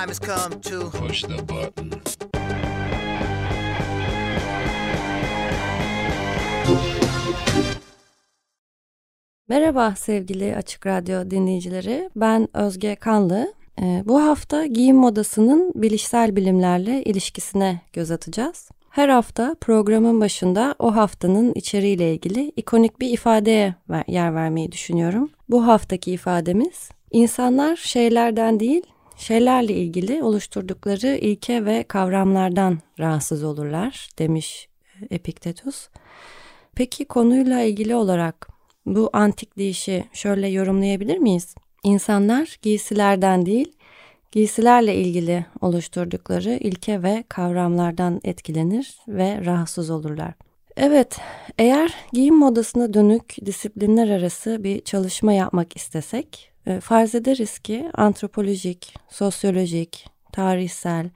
Time has come to Push the button. Merhaba sevgili Açık Radyo dinleyicileri. Ben Özge Kanlı. Ee, bu hafta giyim modasının bilişsel bilimlerle ilişkisine göz atacağız. Her hafta programın başında o haftanın içeriğiyle ilgili ikonik bir ifadeye yer vermeyi düşünüyorum. Bu haftaki ifademiz insanlar şeylerden değil, şeylerle ilgili oluşturdukları ilke ve kavramlardan rahatsız olurlar demiş Epiktetus. Peki konuyla ilgili olarak bu antik deyişi şöyle yorumlayabilir miyiz? İnsanlar giysilerden değil, giysilerle ilgili oluşturdukları ilke ve kavramlardan etkilenir ve rahatsız olurlar. Evet, eğer giyim modasına dönük disiplinler arası bir çalışma yapmak istesek, e, farz ederiz ki antropolojik, sosyolojik, tarihsel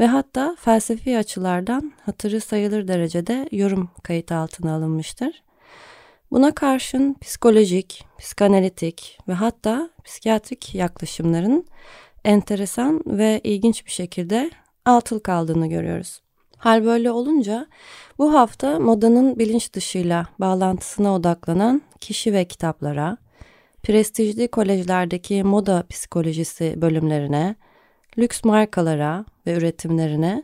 ve hatta felsefi açılardan hatırı sayılır derecede yorum kayıt altına alınmıştır. Buna karşın psikolojik, psikanalitik ve hatta psikiyatrik yaklaşımların enteresan ve ilginç bir şekilde altıl kaldığını görüyoruz. Hal böyle olunca bu hafta modanın bilinç dışıyla bağlantısına odaklanan kişi ve kitaplara, prestijli kolejlerdeki moda psikolojisi bölümlerine, lüks markalara ve üretimlerine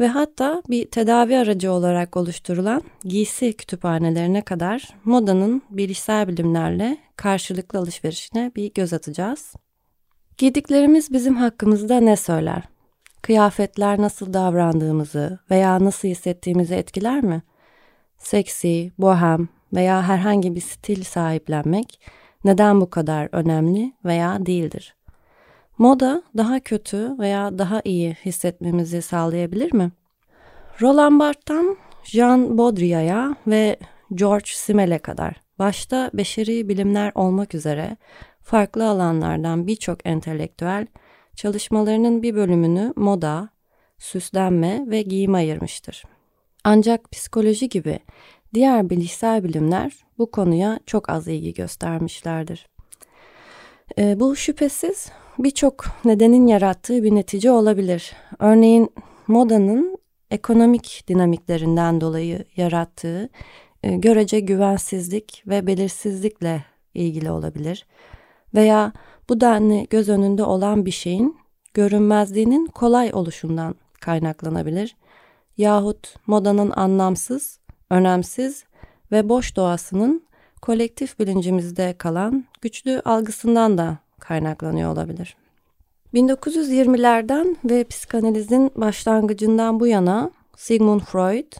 ve hatta bir tedavi aracı olarak oluşturulan giysi kütüphanelerine kadar modanın bilişsel bilimlerle karşılıklı alışverişine bir göz atacağız. Giydiklerimiz bizim hakkımızda ne söyler? Kıyafetler nasıl davrandığımızı veya nasıl hissettiğimizi etkiler mi? Seksi, bohem veya herhangi bir stil sahiplenmek neden bu kadar önemli veya değildir? Moda daha kötü veya daha iyi hissetmemizi sağlayabilir mi? Roland Barthes'tan Jean Baudrillard'a ve George Simel'e kadar başta beşeri bilimler olmak üzere farklı alanlardan birçok entelektüel çalışmalarının bir bölümünü moda, süslenme ve giyime ayırmıştır. Ancak psikoloji gibi diğer bilişsel bilimler bu konuya çok az ilgi göstermişlerdir. E, bu şüphesiz birçok nedenin yarattığı bir netice olabilir. Örneğin modanın ekonomik dinamiklerinden dolayı yarattığı e, görece güvensizlik ve belirsizlikle ilgili olabilir. Veya bu denli göz önünde olan bir şeyin görünmezliğinin kolay oluşundan kaynaklanabilir. Yahut modanın anlamsız, önemsiz ve boş doğasının kolektif bilincimizde kalan güçlü algısından da kaynaklanıyor olabilir. 1920'lerden ve psikanalizin başlangıcından bu yana Sigmund Freud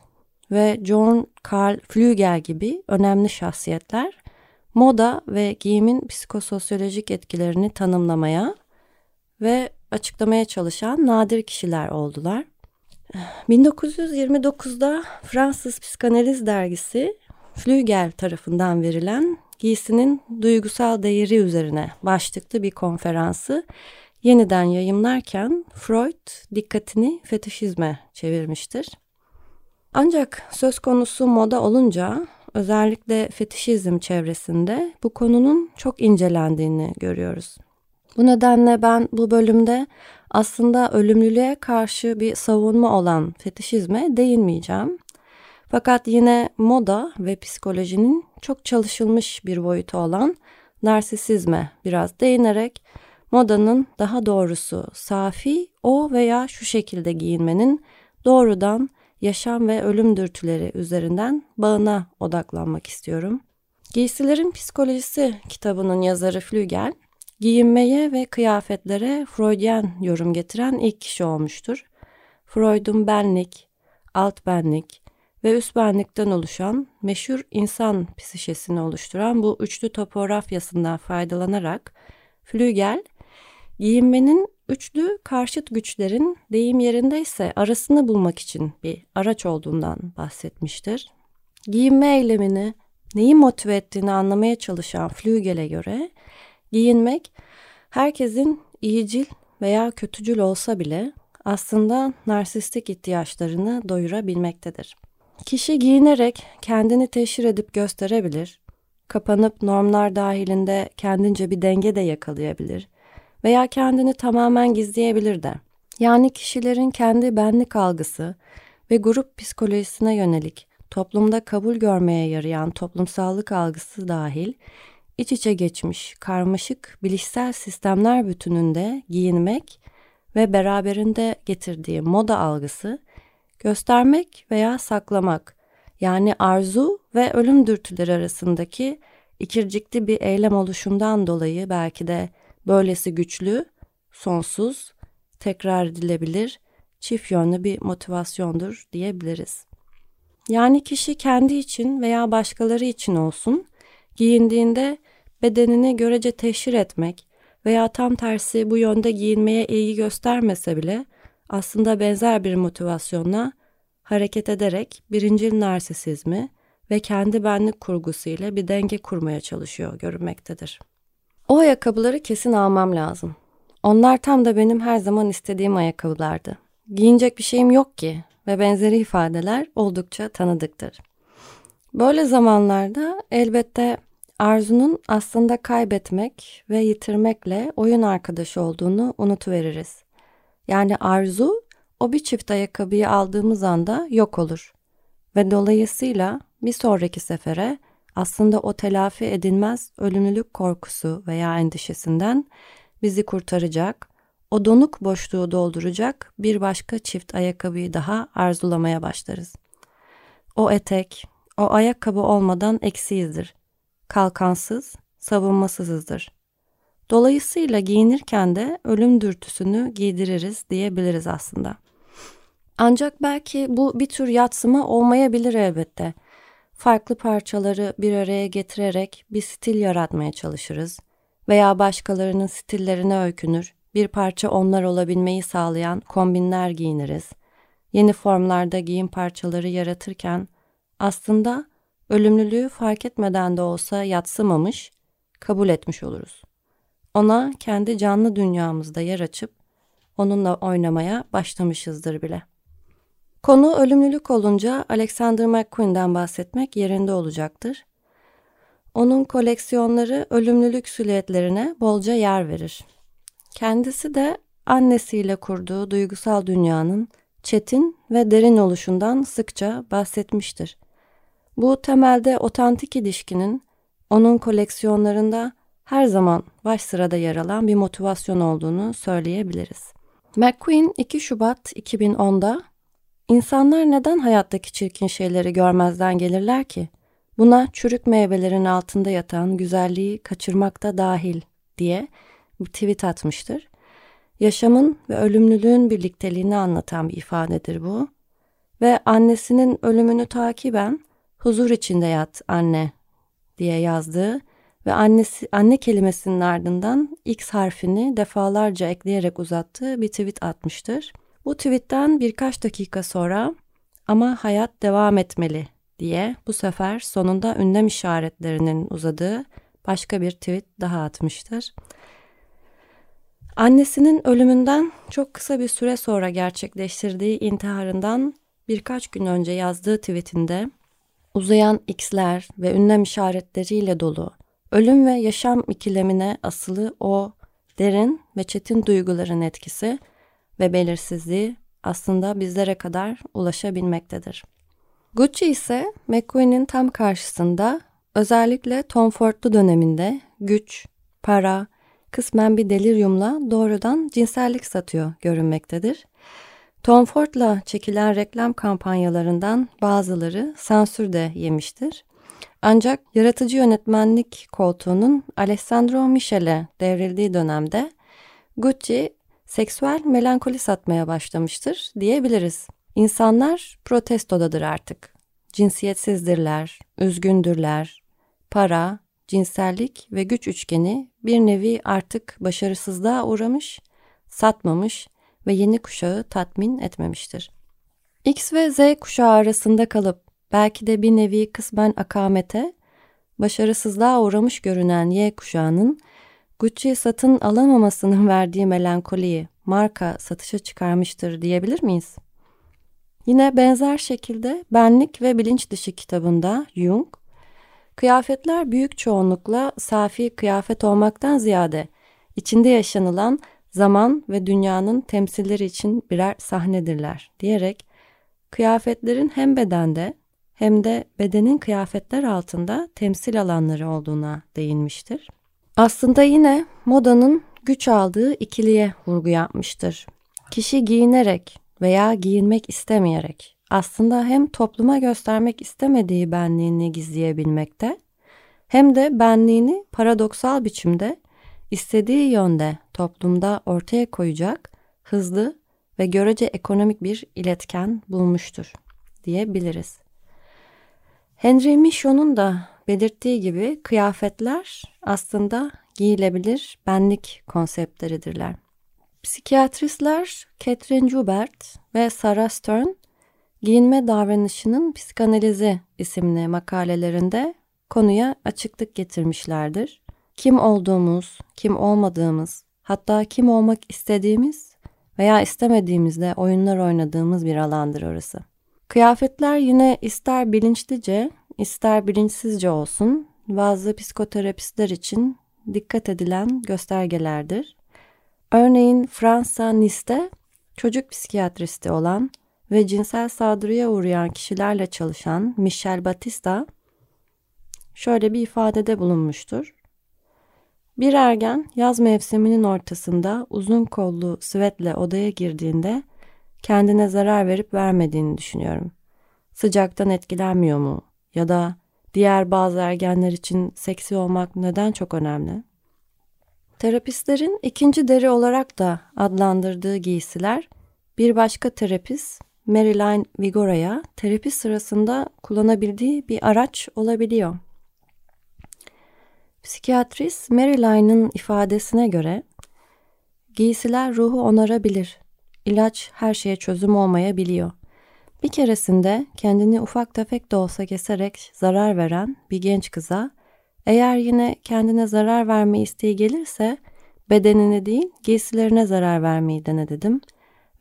ve John Carl Flügel gibi önemli şahsiyetler moda ve giyimin psikososyolojik etkilerini tanımlamaya ve açıklamaya çalışan nadir kişiler oldular. 1929'da Fransız Psikanaliz dergisi Flügel tarafından verilen giysinin duygusal değeri üzerine başlıklı bir konferansı yeniden yayımlarken Freud dikkatini fetişizme çevirmiştir. Ancak söz konusu moda olunca özellikle fetişizm çevresinde bu konunun çok incelendiğini görüyoruz. Bu nedenle ben bu bölümde aslında ölümlülüğe karşı bir savunma olan fetişizme değinmeyeceğim. Fakat yine moda ve psikolojinin çok çalışılmış bir boyutu olan narsisizme biraz değinerek modanın daha doğrusu safi o veya şu şekilde giyinmenin doğrudan yaşam ve ölüm dürtüleri üzerinden bağına odaklanmak istiyorum. Giysilerin Psikolojisi kitabının yazarı Flügel, giyinmeye ve kıyafetlere Freudian yorum getiren ilk kişi olmuştur. Freud'un benlik, alt benlik ve üst benlikten oluşan meşhur insan psişesini oluşturan bu üçlü topografyasından faydalanarak Flügel, Giyinmenin üçlü karşıt güçlerin deyim yerindeyse arasını bulmak için bir araç olduğundan bahsetmiştir. Giyinme eylemini neyi motive ettiğini anlamaya çalışan Flügel'e göre giyinmek herkesin iyicil veya kötücül olsa bile aslında narsistik ihtiyaçlarını doyurabilmektedir. Kişi giyinerek kendini teşhir edip gösterebilir, kapanıp normlar dahilinde kendince bir denge de yakalayabilir veya kendini tamamen gizleyebilir de. Yani kişilerin kendi benlik algısı ve grup psikolojisine yönelik toplumda kabul görmeye yarayan toplumsallık algısı dahil iç içe geçmiş karmaşık bilişsel sistemler bütününde giyinmek ve beraberinde getirdiği moda algısı göstermek veya saklamak yani arzu ve ölüm dürtüleri arasındaki ikircikli bir eylem oluşundan dolayı belki de böylesi güçlü, sonsuz, tekrar edilebilir, çift yönlü bir motivasyondur diyebiliriz. Yani kişi kendi için veya başkaları için olsun giyindiğinde bedenini görece teşhir etmek veya tam tersi bu yönde giyinmeye ilgi göstermese bile aslında benzer bir motivasyonla hareket ederek birincil narsisizmi ve kendi benlik kurgusu ile bir denge kurmaya çalışıyor görünmektedir. O ayakkabıları kesin almam lazım. Onlar tam da benim her zaman istediğim ayakkabılardı. Giyinecek bir şeyim yok ki ve benzeri ifadeler oldukça tanıdıktır. Böyle zamanlarda elbette arzunun aslında kaybetmek ve yitirmekle oyun arkadaşı olduğunu unutuveririz. Yani arzu o bir çift ayakkabıyı aldığımız anda yok olur ve dolayısıyla bir sonraki sefere aslında o telafi edilmez ölümlülük korkusu veya endişesinden bizi kurtaracak, o donuk boşluğu dolduracak bir başka çift ayakkabıyı daha arzulamaya başlarız. O etek, o ayakkabı olmadan eksiğizdir. Kalkansız, savunmasızızdır. Dolayısıyla giyinirken de ölüm dürtüsünü giydiririz diyebiliriz aslında. Ancak belki bu bir tür yatsıma olmayabilir elbette. Farklı parçaları bir araya getirerek bir stil yaratmaya çalışırız veya başkalarının stillerine öykünür, bir parça onlar olabilmeyi sağlayan kombinler giyiniriz. Yeni formlarda giyim parçaları yaratırken aslında ölümlülüğü fark etmeden de olsa yatsımamış, kabul etmiş oluruz. Ona kendi canlı dünyamızda yer açıp onunla oynamaya başlamışızdır bile. Konu ölümlülük olunca Alexander McQueen'den bahsetmek yerinde olacaktır. Onun koleksiyonları ölümlülük silüetlerine bolca yer verir. Kendisi de annesiyle kurduğu duygusal dünyanın çetin ve derin oluşundan sıkça bahsetmiştir. Bu temelde otantik ilişkinin onun koleksiyonlarında her zaman baş sırada yer alan bir motivasyon olduğunu söyleyebiliriz. McQueen 2 Şubat 2010'da İnsanlar neden hayattaki çirkin şeyleri görmezden gelirler ki? Buna çürük meyvelerin altında yatan güzelliği kaçırmak da dahil diye bir tweet atmıştır. Yaşamın ve ölümlülüğün birlikteliğini anlatan bir ifadedir bu. Ve annesinin ölümünü takiben huzur içinde yat anne diye yazdığı ve annesi anne kelimesinin ardından X harfini defalarca ekleyerek uzattığı bir tweet atmıştır. Bu tweetten birkaç dakika sonra ama hayat devam etmeli diye bu sefer sonunda ünlem işaretlerinin uzadığı başka bir tweet daha atmıştır. Annesinin ölümünden çok kısa bir süre sonra gerçekleştirdiği intiharından birkaç gün önce yazdığı tweetinde uzayan x'ler ve ünlem işaretleriyle dolu ölüm ve yaşam ikilemine asılı o derin ve çetin duyguların etkisi ve belirsizliği aslında bizlere kadar ulaşabilmektedir. Gucci ise McQueen'in tam karşısında özellikle Tom Ford'lu döneminde güç, para, kısmen bir deliryumla doğrudan cinsellik satıyor görünmektedir. Tom Ford'la çekilen reklam kampanyalarından bazıları sansür de yemiştir. Ancak yaratıcı yönetmenlik koltuğunun Alessandro Michel'e devrildiği dönemde Gucci seksüel melankoli satmaya başlamıştır diyebiliriz. İnsanlar protestodadır artık. Cinsiyetsizdirler, üzgündürler. Para, cinsellik ve güç üçgeni bir nevi artık başarısızlığa uğramış, satmamış ve yeni kuşağı tatmin etmemiştir. X ve Z kuşağı arasında kalıp belki de bir nevi kısmen akamete, başarısızlığa uğramış görünen Y kuşağının Gucci satın alamamasının verdiği melankoliyi marka satışa çıkarmıştır diyebilir miyiz? Yine benzer şekilde Benlik ve Bilinç Dışı kitabında Jung, kıyafetler büyük çoğunlukla safi kıyafet olmaktan ziyade içinde yaşanılan zaman ve dünyanın temsilleri için birer sahnedirler diyerek kıyafetlerin hem bedende hem de bedenin kıyafetler altında temsil alanları olduğuna değinmiştir. Aslında yine modanın güç aldığı ikiliye vurgu yapmıştır. Kişi giyinerek veya giyinmek istemeyerek aslında hem topluma göstermek istemediği benliğini gizleyebilmekte hem de benliğini paradoksal biçimde istediği yönde toplumda ortaya koyacak hızlı ve görece ekonomik bir iletken bulmuştur diyebiliriz. Henry Michon'un da belirttiği gibi kıyafetler aslında giyilebilir benlik konseptleridirler. Psikiyatristler Catherine Joubert ve Sarah Stern, Giyinme Davranışının Psikanalizi isimli makalelerinde konuya açıklık getirmişlerdir. Kim olduğumuz, kim olmadığımız, hatta kim olmak istediğimiz veya istemediğimizde oyunlar oynadığımız bir alandır orası. Kıyafetler yine ister bilinçlice, ister bilinçsizce olsun bazı psikoterapistler için dikkat edilen göstergelerdir. Örneğin Fransa Nice'de çocuk psikiyatristi olan ve cinsel saldırıya uğrayan kişilerle çalışan Michel Batista şöyle bir ifadede bulunmuştur. Bir ergen yaz mevsiminin ortasında uzun kollu süvetle odaya girdiğinde kendine zarar verip vermediğini düşünüyorum. Sıcaktan etkilenmiyor mu? Ya da diğer bazı ergenler için seksi olmak neden çok önemli? Terapistlerin ikinci deri olarak da adlandırdığı giysiler bir başka terapist Maryline Vigora'ya terapi sırasında kullanabildiği bir araç olabiliyor. Psikiyatrist Maryline'ın ifadesine göre giysiler ruhu onarabilir. İlaç her şeye çözüm olmayabiliyor. Bir keresinde kendini ufak tefek de olsa keserek zarar veren bir genç kıza eğer yine kendine zarar verme isteği gelirse bedenine değil giysilerine zarar vermeyi dene dedim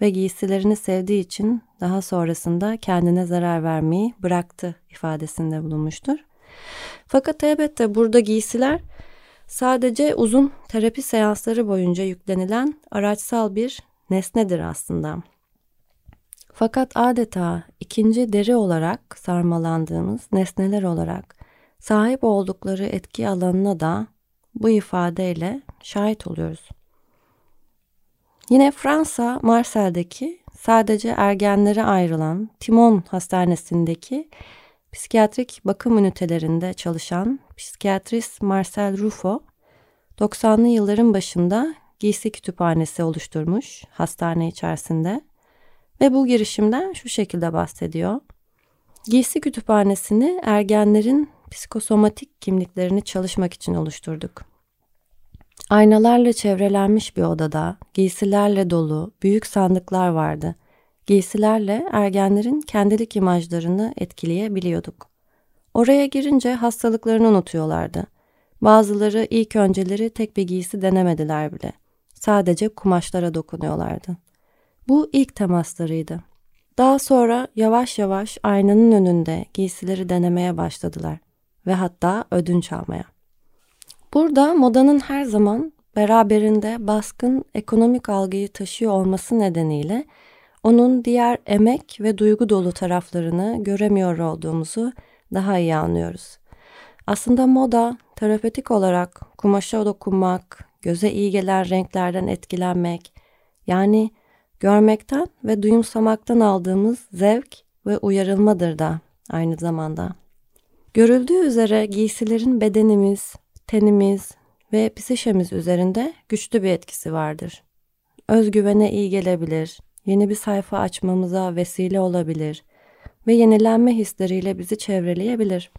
ve giysilerini sevdiği için daha sonrasında kendine zarar vermeyi bıraktı ifadesinde bulunmuştur. Fakat elbette burada giysiler sadece uzun terapi seansları boyunca yüklenilen araçsal bir nesnedir aslında. Fakat adeta ikinci deri olarak sarmalandığımız nesneler olarak sahip oldukları etki alanına da bu ifadeyle şahit oluyoruz. Yine Fransa Marsel'deki sadece ergenlere ayrılan Timon Hastanesi'ndeki psikiyatrik bakım ünitelerinde çalışan psikiyatrist Marcel Ruffo, 90'lı yılların başında giysi kütüphanesi oluşturmuş hastane içerisinde ve bu girişimden şu şekilde bahsediyor. Giysi kütüphanesini ergenlerin psikosomatik kimliklerini çalışmak için oluşturduk. Aynalarla çevrelenmiş bir odada giysilerle dolu büyük sandıklar vardı. Giysilerle ergenlerin kendilik imajlarını etkileyebiliyorduk. Oraya girince hastalıklarını unutuyorlardı. Bazıları ilk önceleri tek bir giysi denemediler bile. Sadece kumaşlara dokunuyorlardı. Bu ilk temaslarıydı. Daha sonra yavaş yavaş aynanın önünde giysileri denemeye başladılar ve hatta ödünç almaya. Burada modanın her zaman beraberinde baskın ekonomik algıyı taşıyor olması nedeniyle onun diğer emek ve duygu dolu taraflarını göremiyor olduğumuzu daha iyi anlıyoruz. Aslında moda terapötik olarak kumaşa dokunmak, göze iyi gelen renklerden etkilenmek, yani görmekten ve duyumsamaktan aldığımız zevk ve uyarılmadır da aynı zamanda. Görüldüğü üzere giysilerin bedenimiz, tenimiz ve psişemiz üzerinde güçlü bir etkisi vardır. Özgüvene iyi gelebilir, yeni bir sayfa açmamıza vesile olabilir ve yenilenme hisleriyle bizi çevreleyebilir.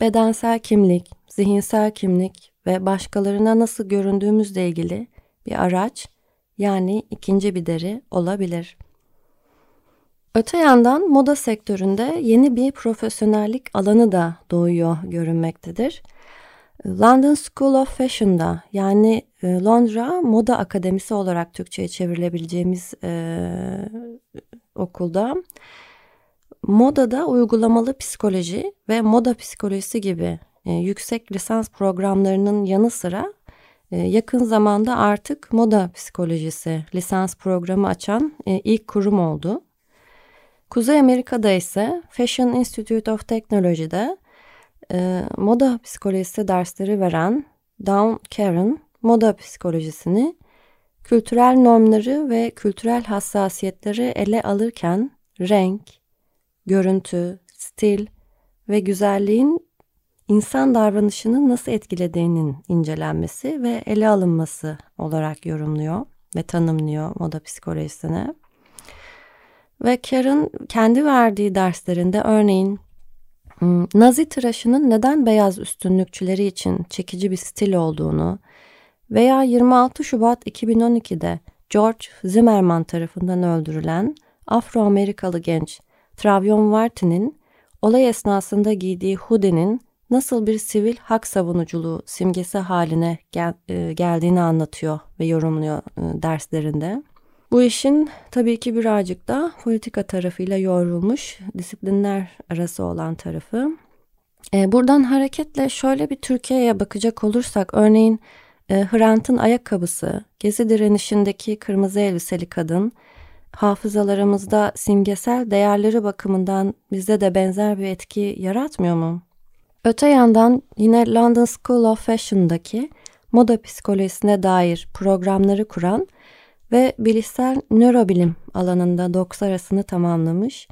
bedensel kimlik, zihinsel kimlik ve başkalarına nasıl göründüğümüzle ilgili bir araç yani ikinci bir deri olabilir. Öte yandan moda sektöründe yeni bir profesyonellik alanı da doğuyor görünmektedir. London School of Fashion'da yani e, Londra Moda Akademisi olarak Türkçe'ye çevrilebileceğimiz e, okulda modada uygulamalı psikoloji ve moda psikolojisi gibi e, yüksek lisans programlarının yanı sıra e, yakın zamanda artık moda psikolojisi lisans programı açan e, ilk kurum oldu. Kuzey Amerika'da ise Fashion Institute of Technology'de e, moda psikolojisi dersleri veren Dawn Karen moda psikolojisini kültürel normları ve kültürel hassasiyetleri ele alırken renk, görüntü, stil ve güzelliğin insan davranışını nasıl etkilediğinin incelenmesi ve ele alınması olarak yorumluyor ve tanımlıyor moda psikolojisine. Ve Karen kendi verdiği derslerinde örneğin Nazi tıraşının neden beyaz üstünlükçüleri için çekici bir stil olduğunu veya 26 Şubat 2012'de George Zimmerman tarafından öldürülen Afro-Amerikalı genç Travion Martin'in olay esnasında giydiği hoodie'nin nasıl bir sivil hak savunuculuğu simgesi haline gel, e, geldiğini anlatıyor ve yorumluyor e, derslerinde. Bu işin tabii ki birazcık da politika tarafıyla yoğrulmuş, disiplinler arası olan tarafı. E, buradan hareketle şöyle bir Türkiye'ye bakacak olursak, örneğin e, Hrant'ın ayakkabısı, Gezi direnişindeki kırmızı elbiseli kadın, hafızalarımızda simgesel değerleri bakımından bizde de benzer bir etki yaratmıyor mu? Öte yandan yine London School of Fashion'daki moda psikolojisine dair programları kuran ve bilişsel nörobilim alanında doktorasını tamamlamış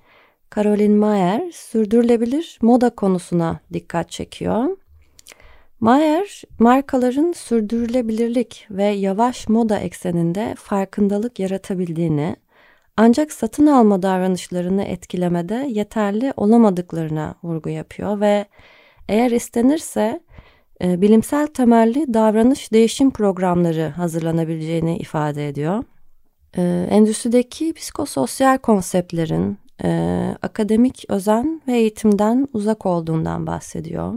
Caroline Mayer sürdürülebilir moda konusuna dikkat çekiyor. Mayer, markaların sürdürülebilirlik ve yavaş moda ekseninde farkındalık yaratabildiğini, ancak satın alma davranışlarını etkilemede yeterli olamadıklarına vurgu yapıyor ve eğer istenirse bilimsel temelli davranış değişim programları hazırlanabileceğini ifade ediyor. E, endüstrideki psikososyal konseptlerin e, akademik özen ve eğitimden uzak olduğundan bahsediyor.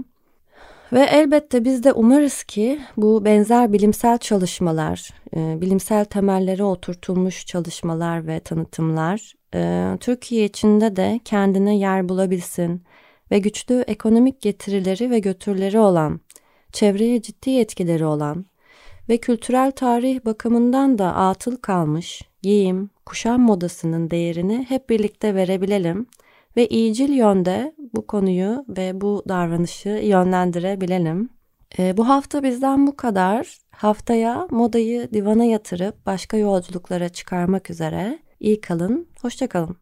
Ve elbette biz de umarız ki bu benzer bilimsel çalışmalar, e, bilimsel temellere oturtulmuş çalışmalar ve tanıtımlar e, Türkiye içinde de kendine yer bulabilsin ve güçlü ekonomik getirileri ve götürleri olan, çevreye ciddi etkileri olan ve kültürel tarih bakımından da atıl kalmış giyim, kuşam modasının değerini hep birlikte verebilelim ve iyicil yönde bu konuyu ve bu davranışı yönlendirebilelim. E, bu hafta bizden bu kadar. Haftaya modayı divana yatırıp başka yolculuklara çıkarmak üzere. İyi kalın, hoşçakalın.